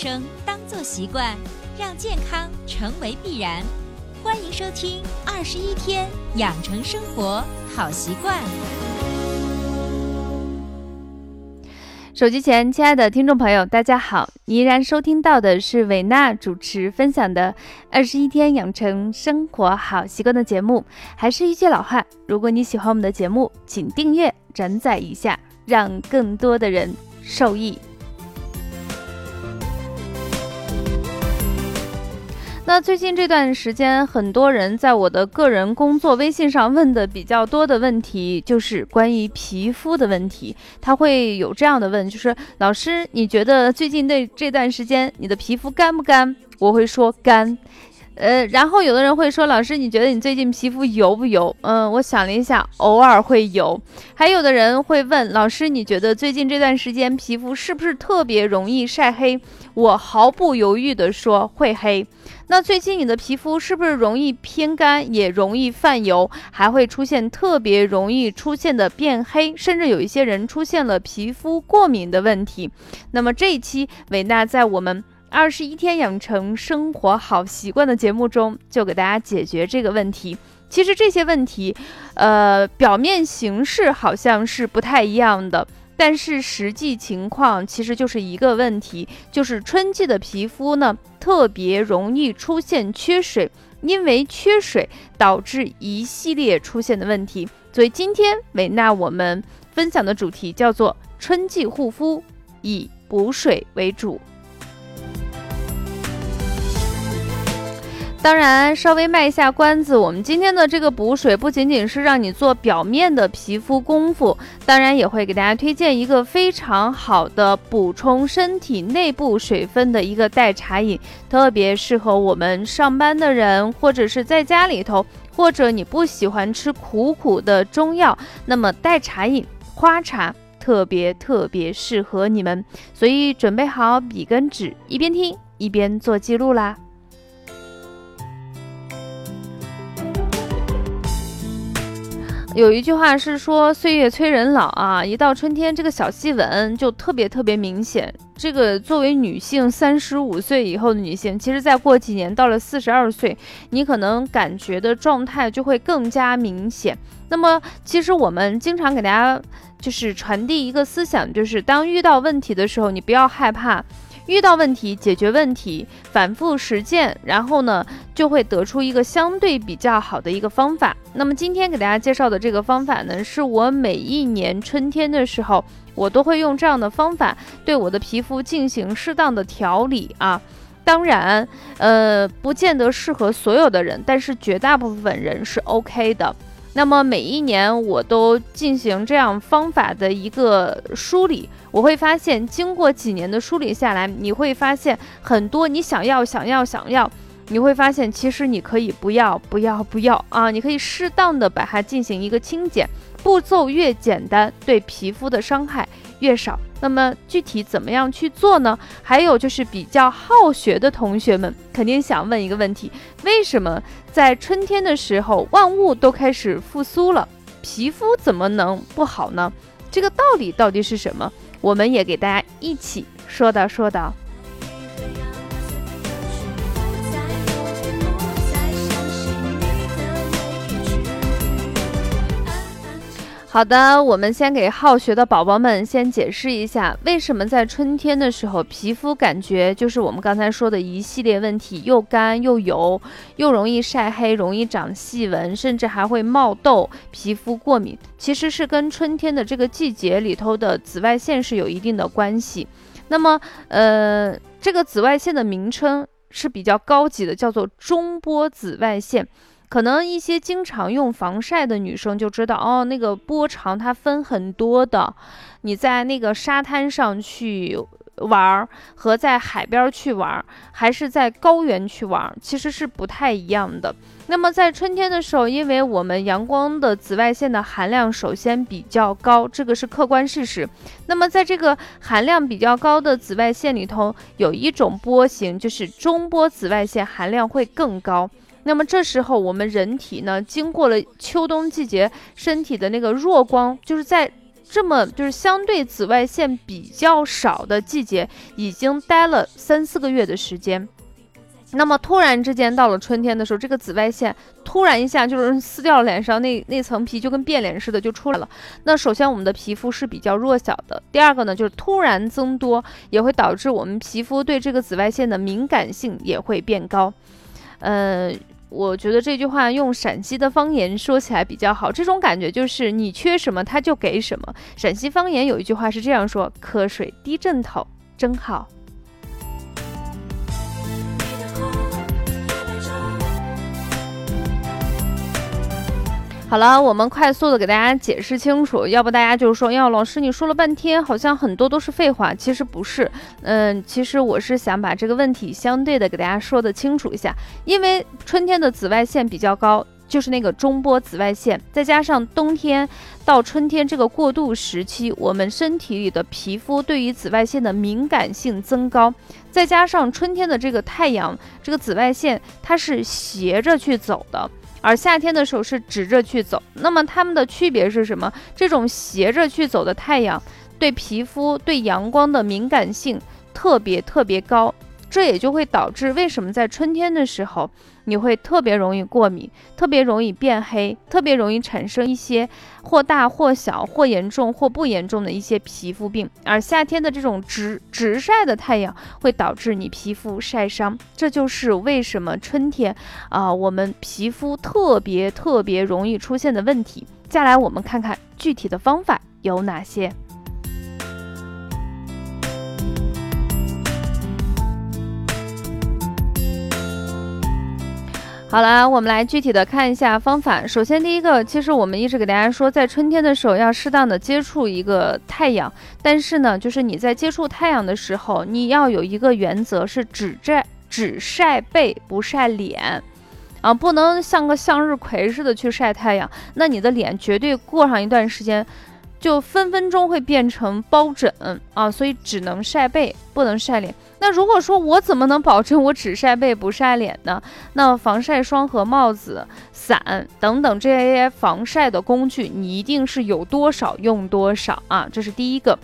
生当做习惯，让健康成为必然。欢迎收听《二十一天养成生活好习惯》。手机前，亲爱的听众朋友，大家好！你依然收听到的是伟娜主持分享的《二十一天养成生活好习惯》的节目。还是一句老话，如果你喜欢我们的节目，请订阅、转载一下，让更多的人受益。那最近这段时间，很多人在我的个人工作微信上问的比较多的问题，就是关于皮肤的问题。他会有这样的问，就是老师，你觉得最近这这段时间你的皮肤干不干？我会说干。呃，然后有的人会说，老师，你觉得你最近皮肤油不油？嗯，我想了一下，偶尔会油。还有的人会问，老师，你觉得最近这段时间皮肤是不是特别容易晒黑？我毫不犹豫地说会黑。那最近你的皮肤是不是容易偏干，也容易泛油，还会出现特别容易出现的变黑，甚至有一些人出现了皮肤过敏的问题？那么这一期伟娜在我们。二十一天养成生活好习惯的节目中，就给大家解决这个问题。其实这些问题，呃，表面形式好像是不太一样的，但是实际情况其实就是一个问题，就是春季的皮肤呢特别容易出现缺水，因为缺水导致一系列出现的问题。所以今天美娜我们分享的主题叫做春季护肤，以补水为主。当然，稍微卖一下关子，我们今天的这个补水不仅仅是让你做表面的皮肤功夫，当然也会给大家推荐一个非常好的补充身体内部水分的一个代茶饮，特别适合我们上班的人，或者是在家里头，或者你不喜欢吃苦苦的中药，那么代茶饮花茶特别特别适合你们，所以准备好笔跟纸，一边听一边做记录啦。有一句话是说“岁月催人老”啊，一到春天，这个小细纹就特别特别明显。这个作为女性，三十五岁以后的女性，其实再过几年，到了四十二岁，你可能感觉的状态就会更加明显。那么，其实我们经常给大家就是传递一个思想，就是当遇到问题的时候，你不要害怕。遇到问题，解决问题，反复实践，然后呢，就会得出一个相对比较好的一个方法。那么今天给大家介绍的这个方法呢，是我每一年春天的时候，我都会用这样的方法对我的皮肤进行适当的调理啊。当然，呃，不见得适合所有的人，但是绝大部分人是 OK 的。那么每一年我都进行这样方法的一个梳理，我会发现，经过几年的梳理下来，你会发现很多你想要、想要、想要，你会发现其实你可以不要、不要、不要啊，你可以适当的把它进行一个清洁，步骤越简单，对皮肤的伤害越少。那么具体怎么样去做呢？还有就是比较好学的同学们肯定想问一个问题：为什么在春天的时候万物都开始复苏了，皮肤怎么能不好呢？这个道理到底是什么？我们也给大家一起说道说道。好的，我们先给好学的宝宝们先解释一下，为什么在春天的时候皮肤感觉就是我们刚才说的一系列问题，又干又油，又容易晒黑，容易长细纹，甚至还会冒痘，皮肤过敏，其实是跟春天的这个季节里头的紫外线是有一定的关系。那么，呃，这个紫外线的名称是比较高级的，叫做中波紫外线。可能一些经常用防晒的女生就知道哦，那个波长它分很多的。你在那个沙滩上去玩儿，和在海边去玩儿，还是在高原去玩儿，其实是不太一样的。那么在春天的时候，因为我们阳光的紫外线的含量首先比较高，这个是客观事实。那么在这个含量比较高的紫外线里头，有一种波形就是中波紫外线含量会更高。那么这时候，我们人体呢，经过了秋冬季节，身体的那个弱光，就是在这么就是相对紫外线比较少的季节，已经待了三四个月的时间。那么突然之间到了春天的时候，这个紫外线突然一下就是撕掉脸上那那层皮，就跟变脸似的就出来了。那首先我们的皮肤是比较弱小的，第二个呢就是突然增多，也会导致我们皮肤对这个紫外线的敏感性也会变高。呃，我觉得这句话用陕西的方言说起来比较好，这种感觉就是你缺什么他就给什么。陕西方言有一句话是这样说：瞌睡低枕头，真好。好了，我们快速的给大家解释清楚，要不大家就是说，哟，老师你说了半天，好像很多都是废话，其实不是，嗯，其实我是想把这个问题相对的给大家说的清楚一下，因为春天的紫外线比较高，就是那个中波紫外线，再加上冬天到春天这个过渡时期，我们身体里的皮肤对于紫外线的敏感性增高，再加上春天的这个太阳，这个紫外线它是斜着去走的。而夏天的时候是直着去走，那么它们的区别是什么？这种斜着去走的太阳，对皮肤对阳光的敏感性特别特别高。这也就会导致为什么在春天的时候你会特别容易过敏，特别容易变黑，特别容易产生一些或大或小、或严重或不严重的一些皮肤病。而夏天的这种直直晒的太阳会导致你皮肤晒伤，这就是为什么春天啊我们皮肤特别特别容易出现的问题。再来，我们看看具体的方法有哪些。好了，我们来具体的看一下方法。首先，第一个，其实我们一直给大家说，在春天的时候要适当的接触一个太阳。但是呢，就是你在接触太阳的时候，你要有一个原则，是只晒只晒背不晒脸，啊，不能像个向日葵似的去晒太阳。那你的脸绝对过上一段时间。就分分钟会变成包疹啊，所以只能晒背，不能晒脸。那如果说我怎么能保证我只晒背不晒脸呢？那防晒霜和帽子、伞等等这些防晒的工具，你一定是有多少用多少啊，这是第一个。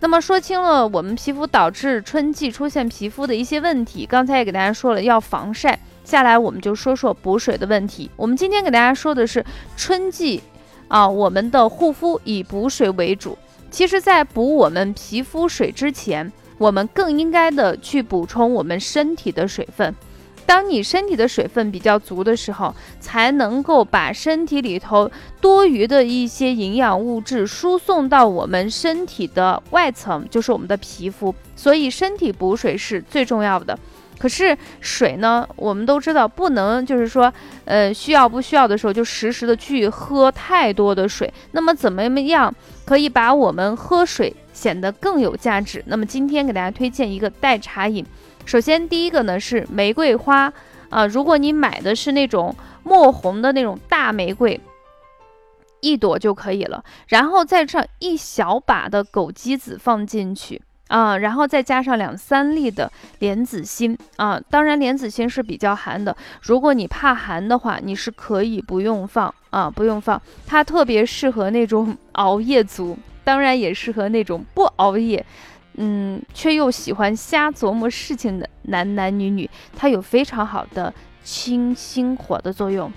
那么说清了我们皮肤导致春季出现皮肤的一些问题，刚才也给大家说了要防晒，下来我们就说说补水的问题。我们今天给大家说的是春季。啊，我们的护肤以补水为主。其实，在补我们皮肤水之前，我们更应该的去补充我们身体的水分。当你身体的水分比较足的时候，才能够把身体里头多余的一些营养物质输送到我们身体的外层，就是我们的皮肤。所以，身体补水是最重要的。可是水呢？我们都知道不能，就是说，呃，需要不需要的时候就实时的去喝太多的水。那么怎么样可以把我们喝水显得更有价值？那么今天给大家推荐一个代茶饮。首先第一个呢是玫瑰花啊，如果你买的是那种墨红的那种大玫瑰，一朵就可以了。然后再上一小把的枸杞子放进去。啊，然后再加上两三粒的莲子心啊，当然莲子心是比较寒的，如果你怕寒的话，你是可以不用放啊，不用放，它特别适合那种熬夜族，当然也适合那种不熬夜，嗯，却又喜欢瞎琢磨事情的男男女女，它有非常好的清心火的作用。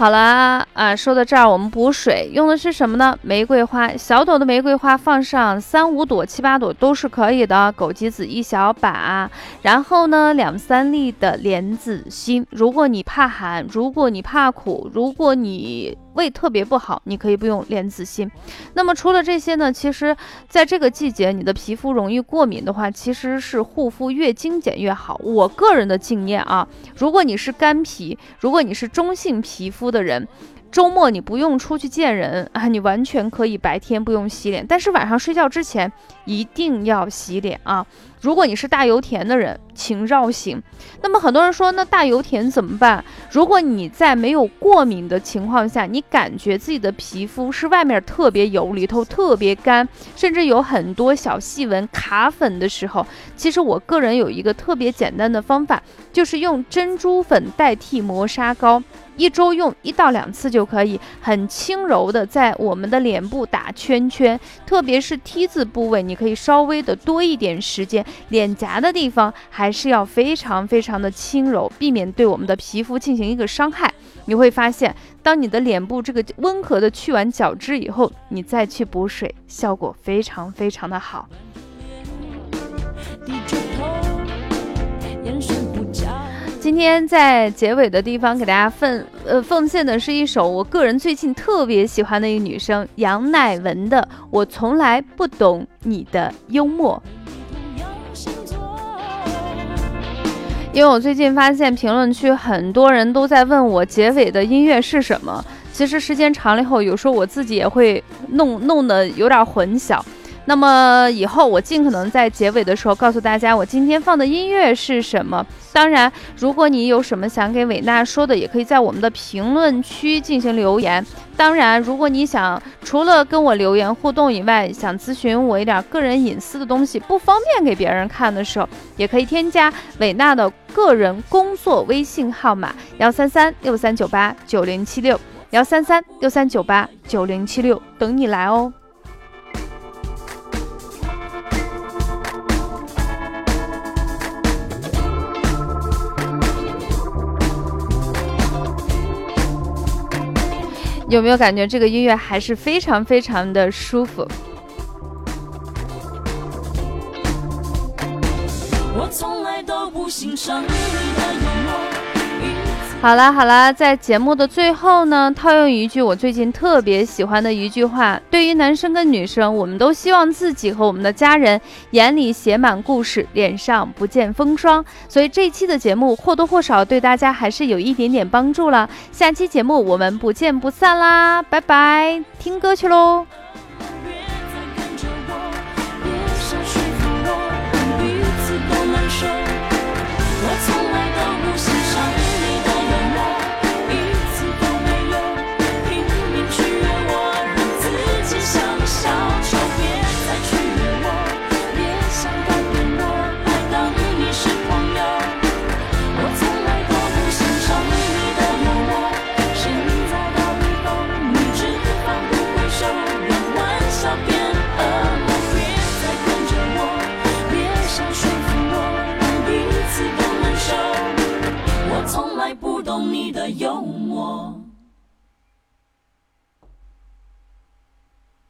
好了啊，说到这儿，我们补水用的是什么呢？玫瑰花，小朵的玫瑰花放上三五朵、七八朵都是可以的。枸杞子一小把，然后呢，两三粒的莲子心。如果你怕寒，如果你怕苦，如果你胃特别不好，你可以不用莲子心。那么除了这些呢？其实在这个季节，你的皮肤容易过敏的话，其实是护肤越精简越好。我个人的经验啊，如果你是干皮，如果你是中性皮肤的人。周末你不用出去见人啊，你完全可以白天不用洗脸，但是晚上睡觉之前一定要洗脸啊。如果你是大油田的人，请绕行。那么很多人说，那大油田怎么办？如果你在没有过敏的情况下，你感觉自己的皮肤是外面特别油，里头特别干，甚至有很多小细纹、卡粉的时候，其实我个人有一个特别简单的方法，就是用珍珠粉代替磨砂膏。一周用一到两次就可以，很轻柔的在我们的脸部打圈圈，特别是 T 字部位，你可以稍微的多一点时间。脸颊的地方还是要非常非常的轻柔，避免对我们的皮肤进行一个伤害。你会发现，当你的脸部这个温和的去完角质以后，你再去补水，效果非常非常的好。今天在结尾的地方给大家奉呃奉献的是一首我个人最近特别喜欢的一个女生杨乃文的《我从来不懂你的幽默》，因为我最近发现评论区很多人都在问我结尾的音乐是什么，其实时间长了以后，有时候我自己也会弄弄得有点混淆。那么以后我尽可能在结尾的时候告诉大家，我今天放的音乐是什么。当然，如果你有什么想给伟娜说的，也可以在我们的评论区进行留言。当然，如果你想除了跟我留言互动以外，想咨询我一点个人隐私的东西，不方便给别人看的时候，也可以添加伟娜的个人工作微信号码：幺三三六三九八九零七六，幺三三六三九八九零七六，等你来哦。有没有感觉这个音乐还是非常非常的舒服？我从来都不欣赏你的幽默。好啦好啦，在节目的最后呢，套用一句我最近特别喜欢的一句话：对于男生跟女生，我们都希望自己和我们的家人眼里写满故事，脸上不见风霜。所以这期的节目或多或少对大家还是有一点点帮助了。下期节目我们不见不散啦，拜拜，听歌去喽。